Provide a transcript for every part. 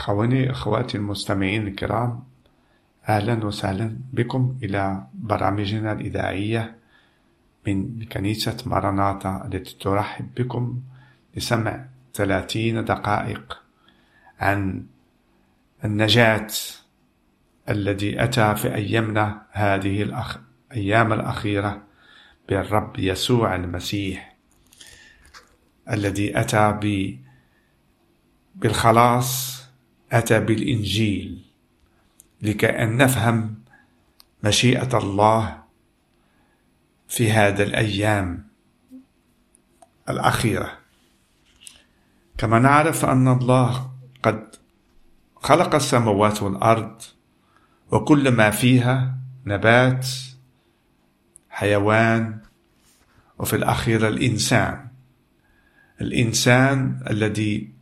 أخواني أخواتي المستمعين الكرام أهلا وسهلا بكم إلى برامجنا الإذاعية من كنيسة ماراناتا التي ترحب بكم لسمع ثلاثين دقائق عن النجاة الذي أتى في أيامنا هذه الأيام الأخيرة بالرب يسوع المسيح الذي أتى بالخلاص أتى بالإنجيل لكي أن نفهم مشيئة الله في هذا الأيام الأخيرة. كما نعرف أن الله قد خلق السماوات والأرض وكل ما فيها نبات حيوان وفي الأخير الإنسان. الإنسان الذي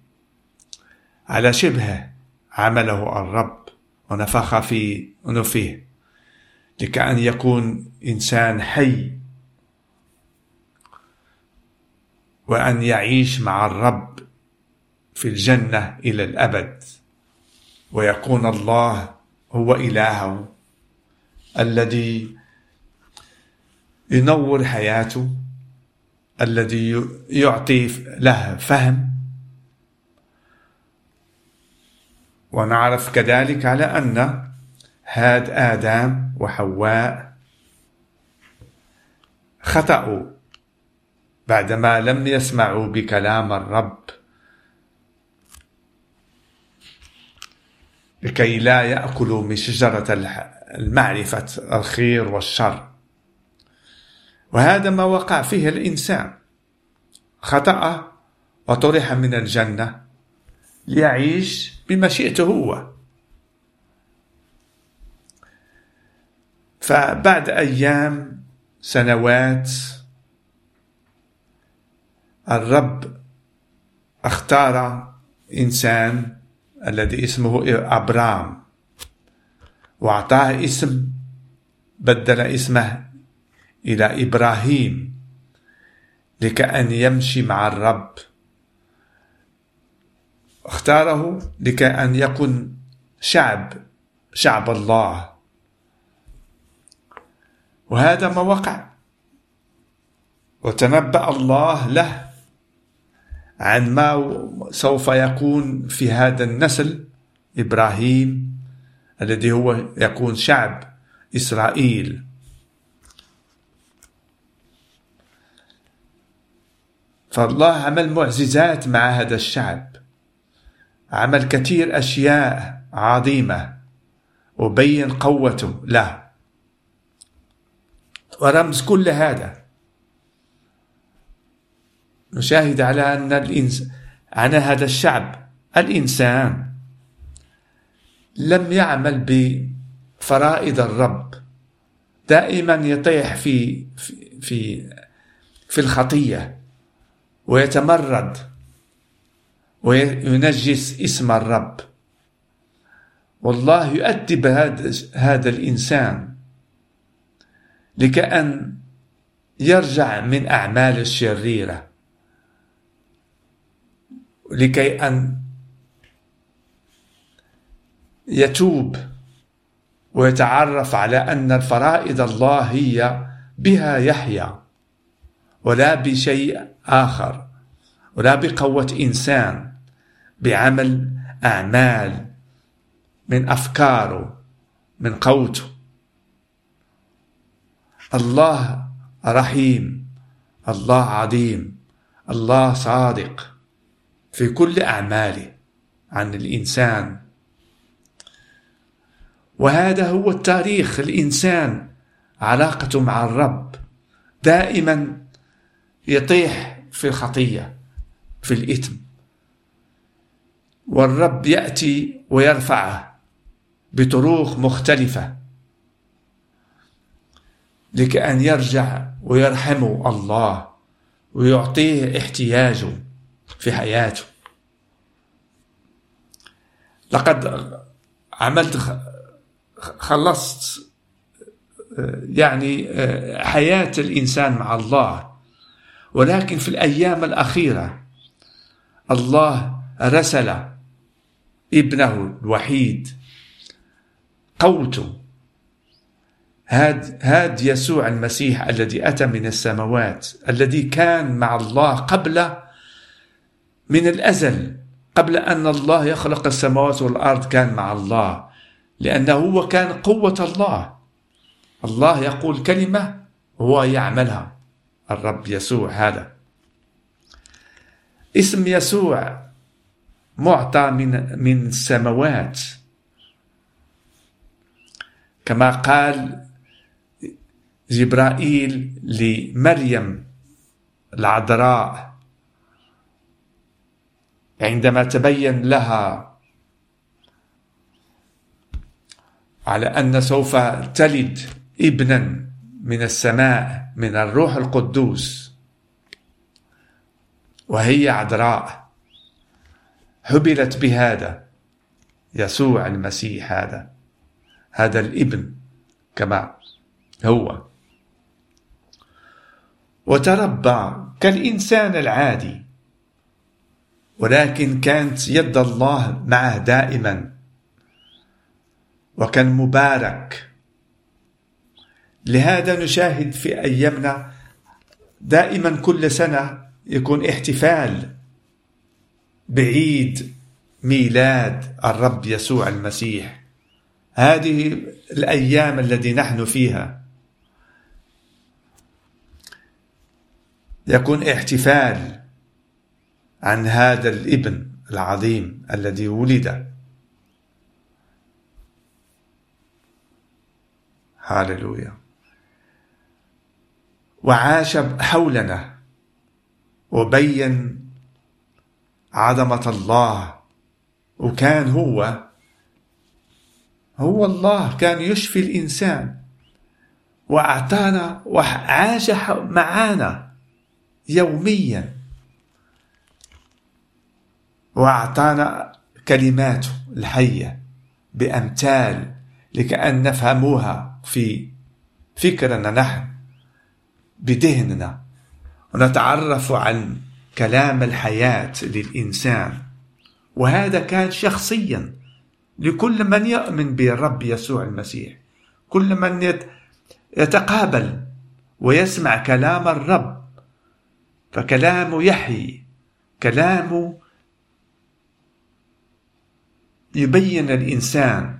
على شبه عمله الرب ونفخ في أنفه لكأن يكون إنسان حي. وأن يعيش مع الرب في الجنة إلى الأبد. ويكون الله هو إلهه الذي ينور حياته الذي يعطي له فهم ونعرف كذلك على أن هاد آدم وحواء خطأوا بعدما لم يسمعوا بكلام الرب. لكي لا يأكلوا من شجرة المعرفة الخير والشر. وهذا ما وقع فيه الإنسان. خطأ وطرح من الجنة ليعيش بمشيئته هو. فبعد أيام سنوات الرب اختار إنسان الذي اسمه أبرام وأعطاه اسم بدل اسمه إلى إبراهيم لكأن يمشي مع الرب. اختاره لكأن يكون شعب شعب الله. وهذا ما وقع. وتنبأ الله له عن ما سوف يكون في هذا النسل إبراهيم الذي هو يكون شعب إسرائيل. فالله عمل معجزات مع هذا الشعب. عمل كثير أشياء عظيمة وبين قوته له. ورمز كل هذا. نشاهد على أن الإنس عن هذا الشعب. الإنسان لم يعمل بفرائض الرب. دائما يطيح في في في الخطية ويتمرد. وينجس اسم الرب. والله يؤدب هذا الإنسان لكأن يرجع من أعمال الشريرة. لكي أن يتوب ويتعرف على أن الفرائض الله هي بها يحيا ولا بشيء آخر ولا بقوة إنسان. بعمل أعمال من أفكاره من قوته. الله رحيم الله عظيم الله صادق في كل أعماله عن الإنسان. وهذا هو التاريخ الإنسان علاقته مع الرب دائما يطيح في الخطية في الإثم. والرب يأتي ويرفعه بطرق مختلفة لكأن يرجع ويرحمه الله ويعطيه احتياجه في حياته. لقد عملت خلصت يعني حياة الإنسان مع الله. ولكن في الأيام الأخيرة الله رسل ابنه الوحيد. قوته هاد هاد يسوع المسيح الذي أتى من السماوات الذي كان مع الله قبل من الأزل قبل أن الله يخلق السماوات والأرض كان مع الله لأنه هو كان قوة الله. الله يقول كلمة هو يعملها. الرب يسوع هذا. اسم يسوع معطى من من السماوات. كما قال جبرائيل لمريم العذراء عندما تبين لها على أن سوف تلد ابنا من السماء من الروح القدوس وهي عذراء. هبلت بهذا يسوع المسيح هذا هذا الابن كما هو. وتربى كالإنسان العادي ولكن كانت يد الله معه دائما وكان مبارك لهذا نشاهد في أيامنا دائما كل سنة يكون احتفال بعيد ميلاد الرب يسوع المسيح. هذه الأيام التي نحن فيها. يكون احتفال عن هذا الابن العظيم الذي ولد. هاللويا وعاش حولنا وبين عظمة الله. وكان هو هو الله كان يشفي الإنسان. وأعطانا وعاش معانا يوميا. وأعطانا كلماته الحية بأمثال لكأن نفهموها في فكرنا نحن بذهننا ونتعرف عن كلام الحياة للإنسان. وهذا كان شخصيا لكل من يؤمن بالرب يسوع المسيح. كل من يتقابل ويسمع كلام الرب فكلامه يحيي كلامه يبين الإنسان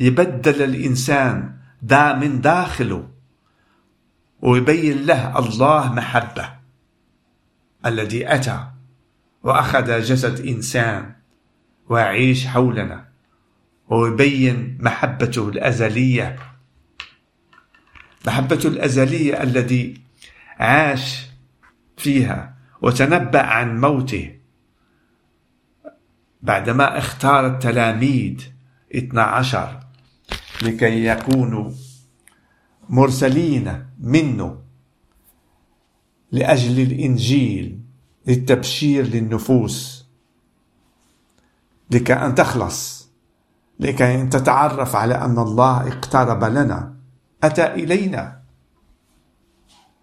يبدل الإنسان دا من داخله ويبين له الله محبة. الذي أتى وأخذ جسد إنسان ويعيش حولنا ويبين محبته الأزلية. محبته الأزلية الذي عاش فيها وتنبأ عن موته. بعدما اختار التلاميذ 12 لكي يكونوا مرسلين منه لأجل الإنجيل للتبشير للنفوس. لكي أن تخلص لكي أن تتعرف على أن الله اقترب لنا. أتى إلينا.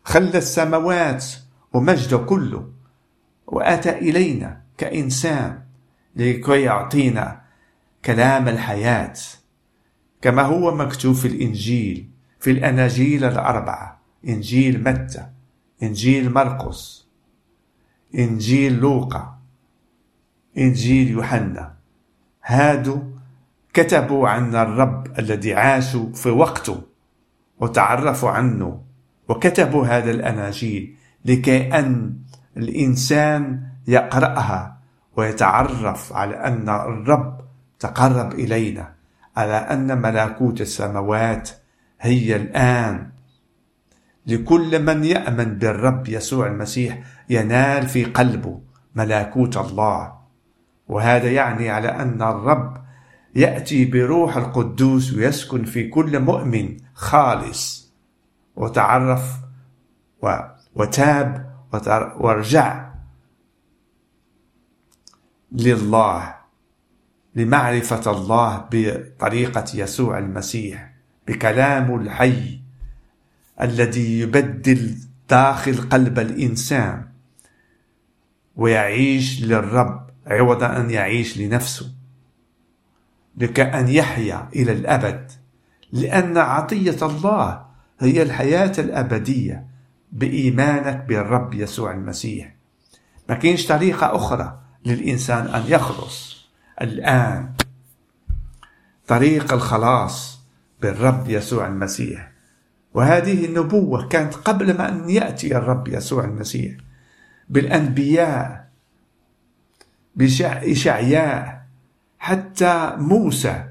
خلى السماوات ومجده كله وأتى إلينا كإنسان لكي يعطينا كلام الحياة. كما هو مكتوب في الإنجيل في الأناجيل الأربعة إنجيل متى. إنجيل مرقس إنجيل لوقا إنجيل يوحنا. هادو كتبوا عن الرب الذي عاشوا في وقته وتعرفوا عنه وكتبوا هذا الأناجيل لكي أن الإنسان يقرأها ويتعرف على أن الرب تقرب إلينا على أن ملكوت السماوات هي الآن. لكل من يأمن بالرب يسوع المسيح ينال في قلبه ملكوت الله. وهذا يعني على أن الرب يأتي بروح القدوس ويسكن في كل مؤمن خالص. وتعرف وتاب ورجع لله لمعرفة الله بطريقة يسوع المسيح بكلامه الحي. الذي يبدل داخل قلب الإنسان ويعيش للرب عوض أن يعيش لنفسه لكأن يحيا إلى الأبد لأن عطية الله هي الحياة الأبدية بإيمانك بالرب يسوع المسيح. ما كاينش طريقة أخرى للإنسان أن يخلص الآن. طريق الخلاص بالرب يسوع المسيح. وهذه النبوة كانت قبل ما أن يأتي الرب يسوع المسيح بالأنبياء بإشعياء حتى موسى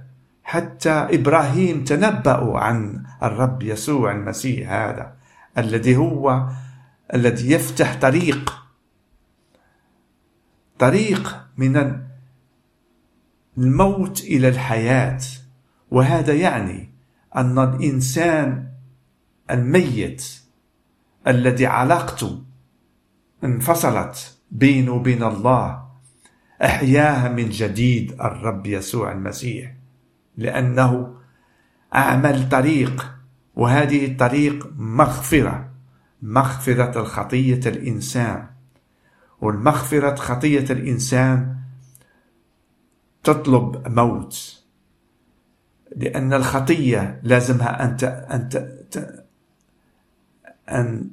حتى إبراهيم تنبأوا عن الرب يسوع المسيح هذا الذي هو الذي يفتح طريق طريق من الموت إلى الحياة. وهذا يعني أن الإنسان الميت الذي علاقته انفصلت. بينه وبين الله. أحياها من جديد الرب يسوع المسيح. لأنه أعمل طريق. وهذه الطريق مغفرة. مغفرة الخطية الإنسان. والمغفرة خطية الإنسان تطلب موت. لأن الخطية لازمها أن أن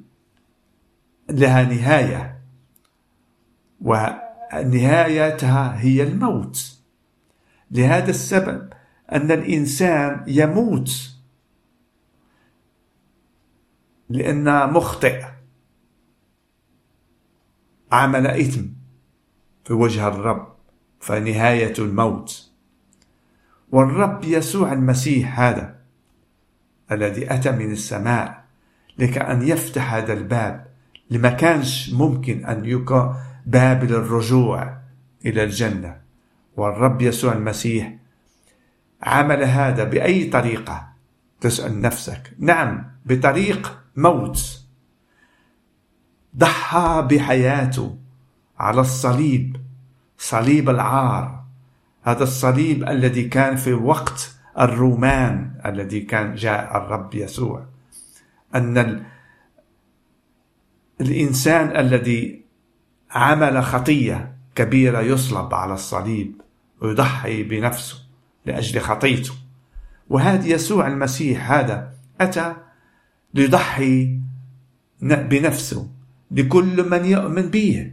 لها نهاية ونهايتها هي الموت. لهذا السبب أن الإنسان يموت. لأنه مخطئ. عمل إثم في وجه الرب فنهاية الموت. والرب يسوع المسيح هذا الذي أتى من السماء لكأن يفتح هذا الباب. لما كانش ممكن أن يكون باب للرجوع إلى الجنة. والرب يسوع المسيح عمل هذا بأي طريقة؟ تسأل نفسك. نعم بطريق موت. ضحى بحياته على الصليب صليب العار. هذا الصليب الذي كان في وقت الرومان الذي كان جاء الرب يسوع. أن الإنسان الذي عمل خطية كبيرة يصلب على الصليب ويضحي بنفسه لأجل خطيته. وهذا يسوع المسيح هذا أتى ليضحي بنفسه لكل من يؤمن به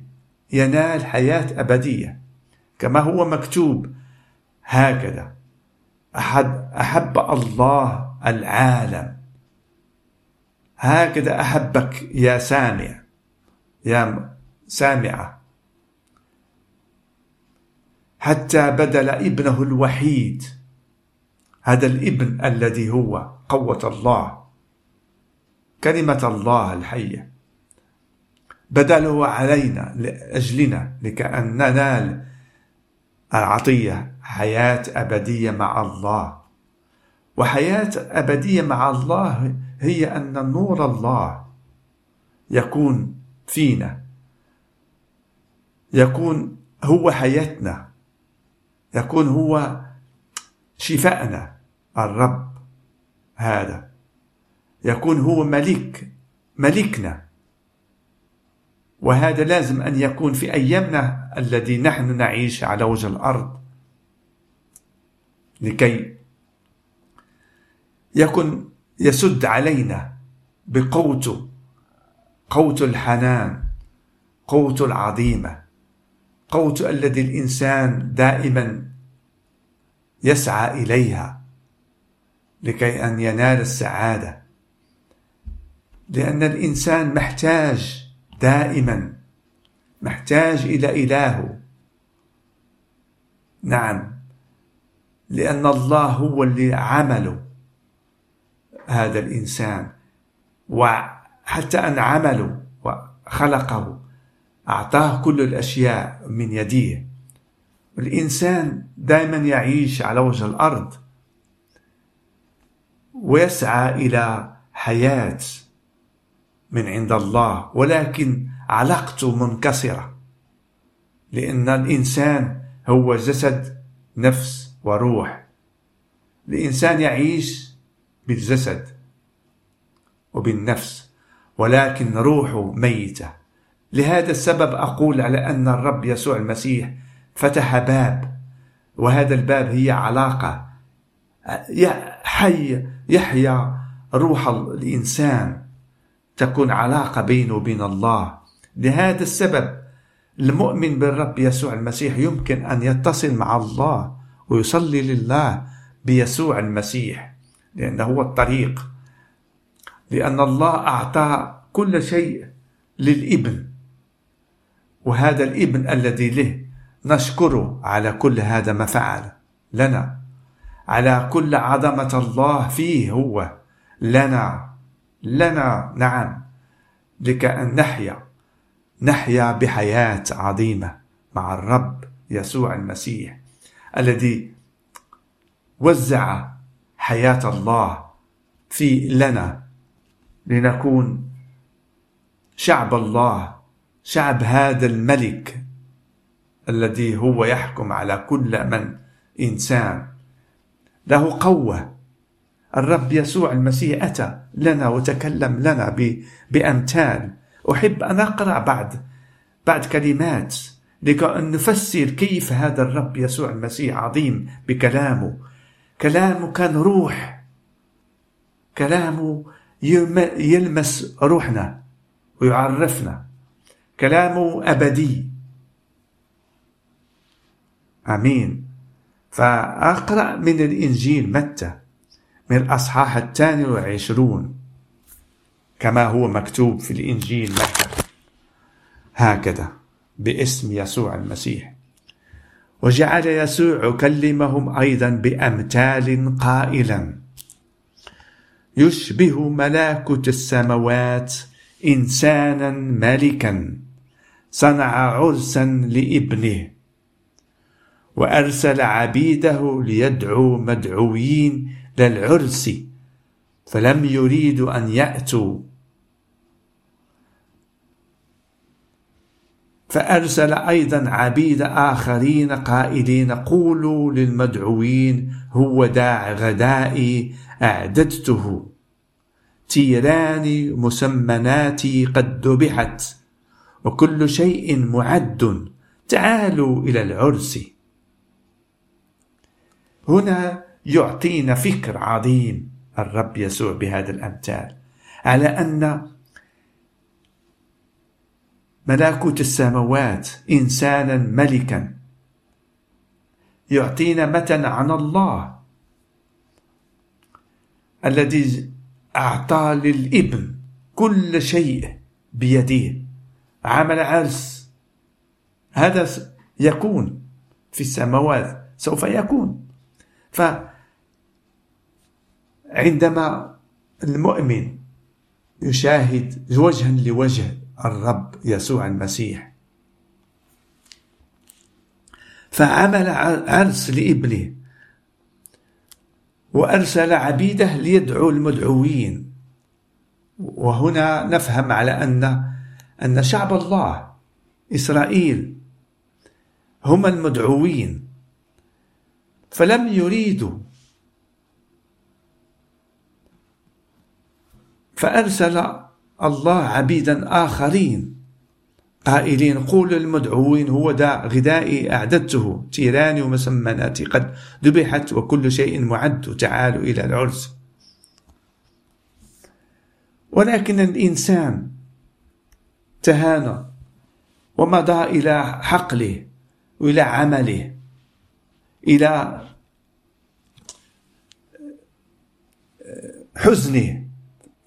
ينال حياة أبدية. كما هو مكتوب هكذا أحد أحب الله العالم. هكذا أحبك يا سامع يا سامعة. حتى بدل ابنه الوحيد هذا الابن الذي هو قوة الله كلمة الله الحية. بدله علينا لأجلنا لكأن ننال العطية حياة أبدية مع الله. وحياة أبدية مع الله هي أن نور الله يكون فينا يكون هو حياتنا يكون هو شفاءنا الرب هذا يكون هو ملك ملكنا وهذا لازم أن يكون في أيامنا الذي نحن نعيش على وجه الأرض. لكي يكن يسد علينا بقوته قوت الحنان قوت العظيمة قوت الذي الإنسان دائما يسعى إليها لكي أن ينال السعادة. لأن الإنسان محتاج دائما محتاج إلى إلهه. نعم لأن الله هو اللي عمله. هذا الإنسان وحتى أن عمله وخلقه أعطاه كل الأشياء من يديه. الإنسان دائما يعيش على وجه الأرض ويسعى إلى حياة من عند الله ولكن علاقته منكسرة لأن الإنسان هو جسد نفس وروح. الإنسان يعيش بالجسد وبالنفس ولكن روحه ميتة. لهذا السبب أقول على أن الرب يسوع المسيح فتح باب وهذا الباب هي علاقة. حي يحيا روح الإنسان تكون علاقة بينه وبين الله. لهذا السبب المؤمن بالرب يسوع المسيح يمكن أن يتصل مع الله ويصلي لله بيسوع المسيح. لأنه هو الطريق. لأن الله أعطى كل شيء للإبن. وهذا الإبن الذي له نشكره على كل هذا ما فعل لنا. على كل عظمة الله فيه هو. لنا. لنا نعم. لكأن نحيا. نحيا بحياة عظيمة مع الرب يسوع المسيح الذي وزع حياة الله في لنا لنكون شعب الله شعب هذا الملك الذي هو يحكم على كل من إنسان. له قوة. الرب يسوع المسيح أتى لنا وتكلم لنا بأمثال. أحب أن أقرأ بعد بعد كلمات لكي نفسر كيف هذا الرب يسوع المسيح عظيم بكلامه. كلامه كان روح. كلامه يلمس روحنا ويعرفنا. كلامه أبدي. آمين. فأقرأ من الإنجيل متى؟ من الأصحاح الثاني والعشرون كما هو مكتوب في الإنجيل متى؟ هكذا باسم يسوع المسيح. وجعل يسوع يكلمهم أيضا بأمثال قائلا. يشبه ملكوت السماوات انسانا ملكا صنع عرسا لابنه وأرسل عبيده ليدعوا مدعوين للعرس فلم يريدوا أن يأتوا. فأرسل أيضا عبيد آخرين قائلين قولوا للمدعوين هو داع غدائي أعددته. تيران مسمناتي قد ذبحت وكل شيء معد تعالوا إلى العرس. هنا يعطينا فكر عظيم الرب يسوع بهذا الأمثال على أن ملكوت السماوات إنسانا ملكا. يعطينا متنا عن الله. الذي أعطى للإبن كل شيء بيده عمل عرس. هذا يكون في السماوات. سوف يكون. فعندما المؤمن يشاهد وجها لوجه الرب يسوع المسيح. فعمل عرس لابنه وأرسل عبيده ليدعوا المدعوين. وهنا نفهم على ان أن شعب الله إسرائيل هم المدعوين. فلم يريدوا. فأرسل الله عبيدا آخرين. قائلين قول للمدعوين هو دا غذائي أعددته. تيراني ومسمناتي قد ذبحت وكل شيء معد. تعالوا إلى العرس. ولكن الإنسان تهانى ومضى إلى حقله وإلى عمله إلى حزنه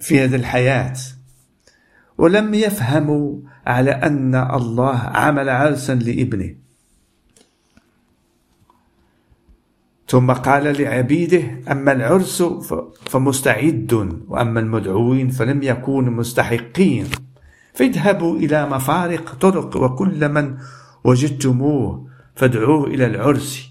في هذه الحياة. ولم يفهموا على أن الله عمل عرسا لابنه. ثم قال لعبيده أما العرس فمستعد وأما المدعوين فلم يكونوا مستحقين. فاذهبوا إلى مفارق طرق وكل من وجدتموه فادعوه إلى العرس.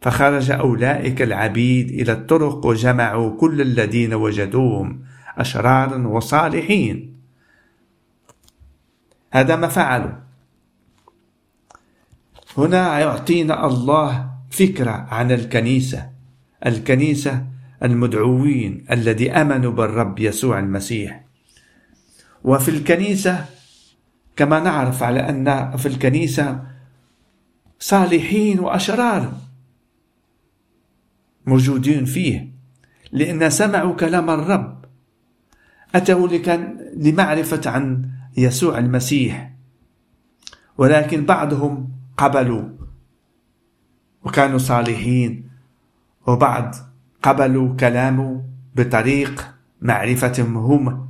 فخرج أولئك العبيد إلى الطرق وجمعوا كل الذين وجدوهم أشرارا وصالحين. هذا ما فعلوا. هنا يعطينا الله فكرة عن الكنيسة. الكنيسة المدعوين الذي آمنوا بالرب يسوع المسيح. وفي الكنيسة كما نعرف على أن في الكنيسة صالحين وأشرار موجودين فيه. لأن سمعوا كلام الرب. أتوا لكان لمعرفة عن يسوع المسيح. ولكن بعضهم قبلوا وكانوا صالحين وبعض قبلوا كلامه بطريق معرفتهم هم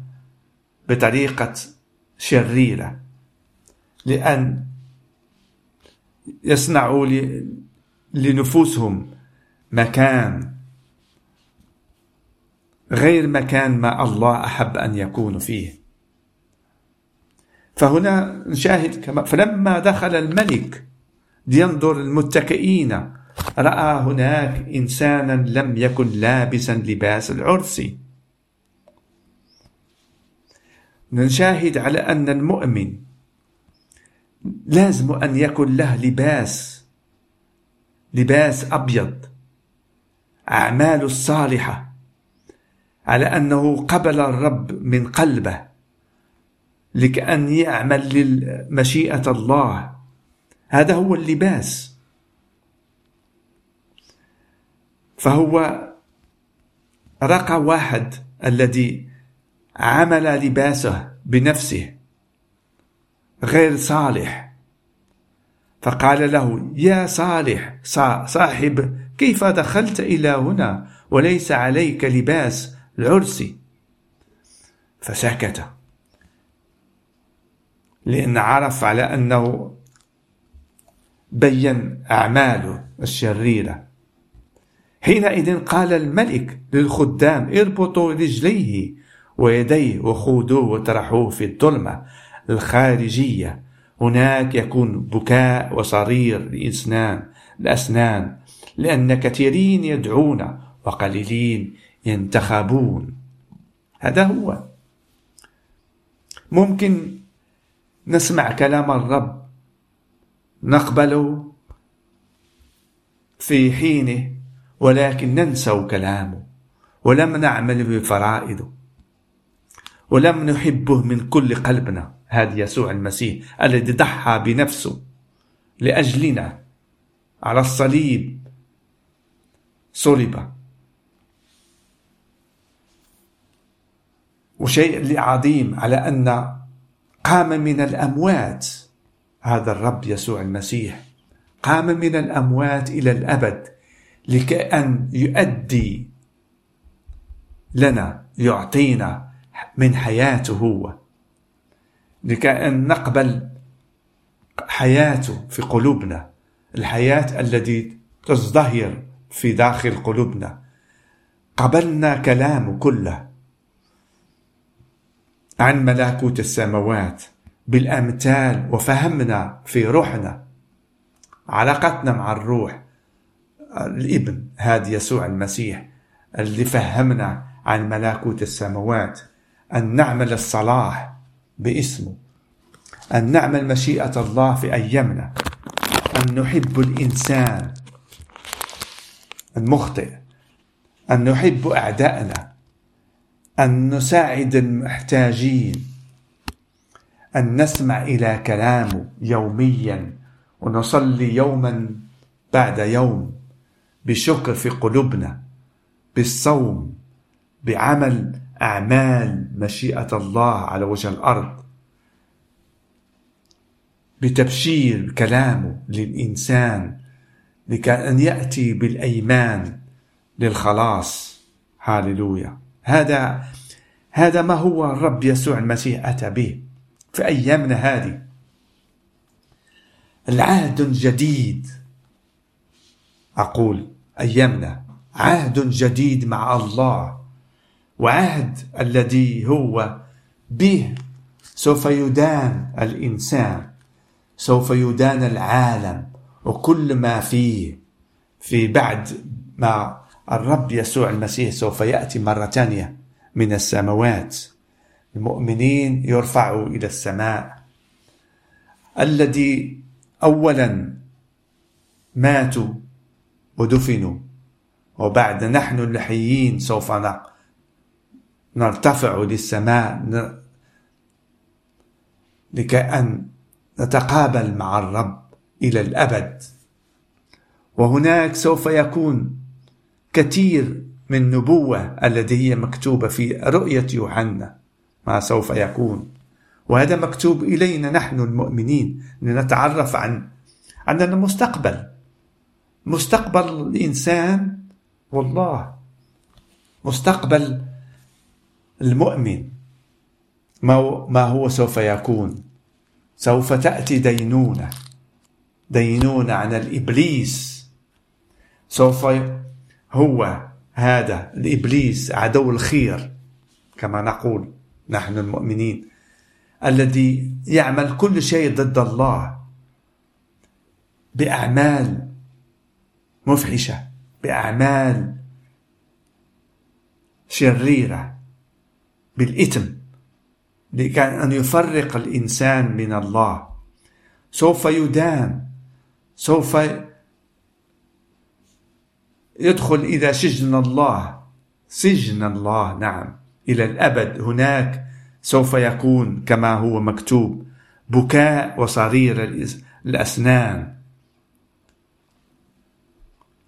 بطريقة شريرة. لأن يصنعوا لنفوسهم مكان غير مكان ما الله أحب أن يكون فيه. فهنا نشاهد كما فلما دخل الملك لينظر المتكئين رأى هناك إنسانا لم يكن لابسا لباس العرس. نشاهد على أن المؤمن لازم أن يكون له لباس لباس أبيض. أعماله الصالحة على أنه قبل الرب من قلبه. لكأن يعمل لمشيئة الله. هذا هو اللباس. فهو رقى واحد الذي عمل لباسه بنفسه غير صالح. فقال له يا صالح صاحب كيف دخلت إلى هنا؟ وليس عليك لباس العرس. فسكت. لأن عرف على أنه بين أعماله الشريرة. حينئذ قال الملك للخدام اربطوا رجليه ويديه وخذوه وطرحوه في الظلمة الخارجية. هناك يكون بكاء وصرير لإسنان الأسنان لأن كثيرين يدعون وقليلين ينتخبون. هذا هو. ممكن نسمع كلام الرب. نقبله في حينه ولكن ننسى كلامه ولم نعمل بفرائضه. ولم نحبه من كل قلبنا هذا يسوع المسيح الذي ضحى بنفسه لأجلنا. على الصليب صلب. وشيء عظيم على أن قام من الأموات. هذا الرب يسوع المسيح قام من الأموات إلى الأبد لكأن يؤدي لنا يعطينا من حياته هو. لكأن نقبل حياته في قلوبنا الحياة التي تزدهر في داخل قلوبنا. قبلنا كلامه كله. عن ملكوت السماوات بالأمثال وفهمنا في روحنا. علاقتنا مع الروح الإبن هذا يسوع المسيح اللي فهمنا عن ملكوت السماوات أن نعمل الصلاح باسمه أن نعمل مشيئة الله في أيامنا أن نحب الإنسان المخطئ أن نحب أعدائنا. أن نساعد المحتاجين أن نسمع إلى كلامه يوميا ونصلي يوما بعد يوم بشكر في قلوبنا بالصوم بعمل أعمال مشيئة الله على وجه الأرض. بتبشير كلامه للإنسان لكأن يأتي بالأيمان للخلاص. هاللويا هذا هذا ما هو الرب يسوع المسيح أتى به في أيامنا هذه. العهد جديد أقول أيامنا عهد جديد مع الله وعهد الذي هو به. سوف يدان الإنسان سوف يدان العالم وكل ما فيه في بعد ما الرب يسوع المسيح سوف يأتي مرة ثانية من السماوات. المؤمنين يرفعوا إلى السماء. الذي أولا ماتوا ودفنوا وبعد نحن الحيين سوف نرتفع للسماء لكي أن نتقابل مع الرب إلى الأبد. وهناك سوف يكون كثير من نبوة التي هي مكتوبة في رؤية يوحنا ما سوف يكون. وهذا مكتوب إلينا نحن المؤمنين لنتعرف عن عندنا مستقبل. مستقبل الإنسان والله. مستقبل المؤمن. ما هو سوف يكون؟ سوف تأتي دينونة. دينونة عن الإبليس. سوف هو هذا الإبليس عدو الخير كما نقول نحن المؤمنين الذي يعمل كل شيء ضد الله بأعمال مفحشة بأعمال شريرة بالإثم لكي أن يفرق الإنسان من الله. سوف يدان سوف يدخل إلى سجن الله. سجن الله نعم. إلى الأبد هناك سوف يكون كما هو مكتوب. بكاء وصرير الأسنان.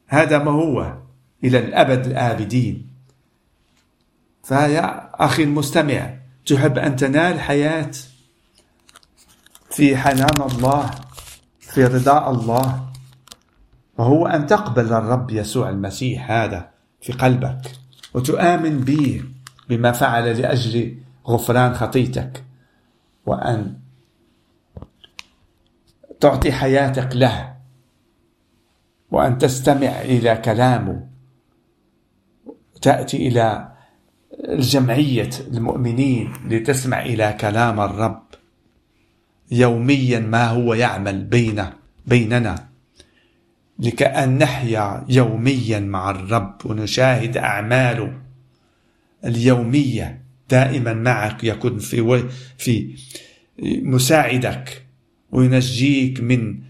هذا ما هو؟ إلى الأبد الآبدين. فيا أخي المستمع تحب أن تنال حياة في حنان الله في رضاء الله؟ وهو أن تقبل الرب يسوع المسيح هذا في قلبك وتؤمن به بما فعل لأجل غفران خطيتك وأن تعطي حياتك له وأن تستمع إلى كلامه تأتي إلى الجمعية المؤمنين لتسمع إلى كلام الرب يوميا ما هو يعمل بين بيننا. لكأن نحيا يوميا مع الرب ونشاهد أعماله. اليومية دائما معك يكون في في مساعدك وينجيك من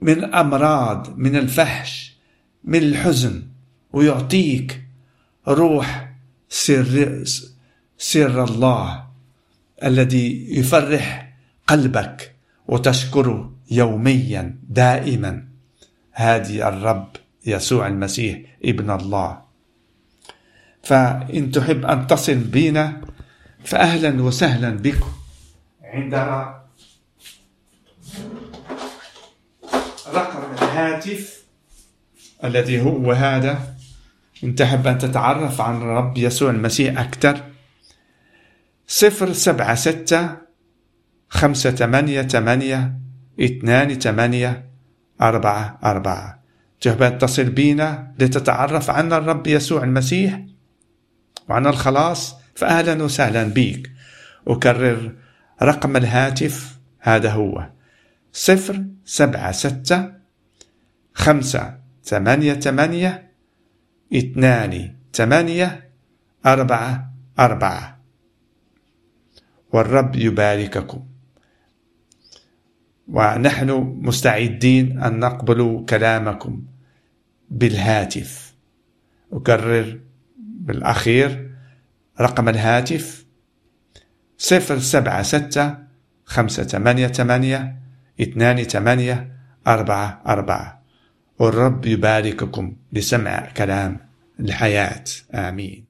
من الأمراض من الفحش من الحزن ويعطيك روح سر سر الله الذي يفرح قلبك وتشكره يوميا دائما. هادي الرب يسوع المسيح ابن الله. فإن تحب أن تصل بنا فأهلا وسهلا بكم. عندنا رقم الهاتف الذي هو هذا إن تحب أن تتعرف عن الرب يسوع المسيح أكثر صفر سبعة ستة خمسة ثمانية ثمانية اثنان ثمانية أربعة أربعة. تحب تصل بنا لتتعرف عن الرب يسوع المسيح وعن الخلاص فأهلا وسهلا بك أكرر رقم الهاتف هذا هو صفر سبعة ستة خمسة ثمانية ثمانية اثنان ثمانية أربعة أربعة. والرب يبارككم. ونحن مستعدين أن نقبل كلامكم بالهاتف. أكرر بالأخير رقم الهاتف صفر سبعة ستة خمسة ثمانية ثمانية اثنان ثمانية أربعة أربعة. والرب يبارككم لسمع كلام الحياة. آمين.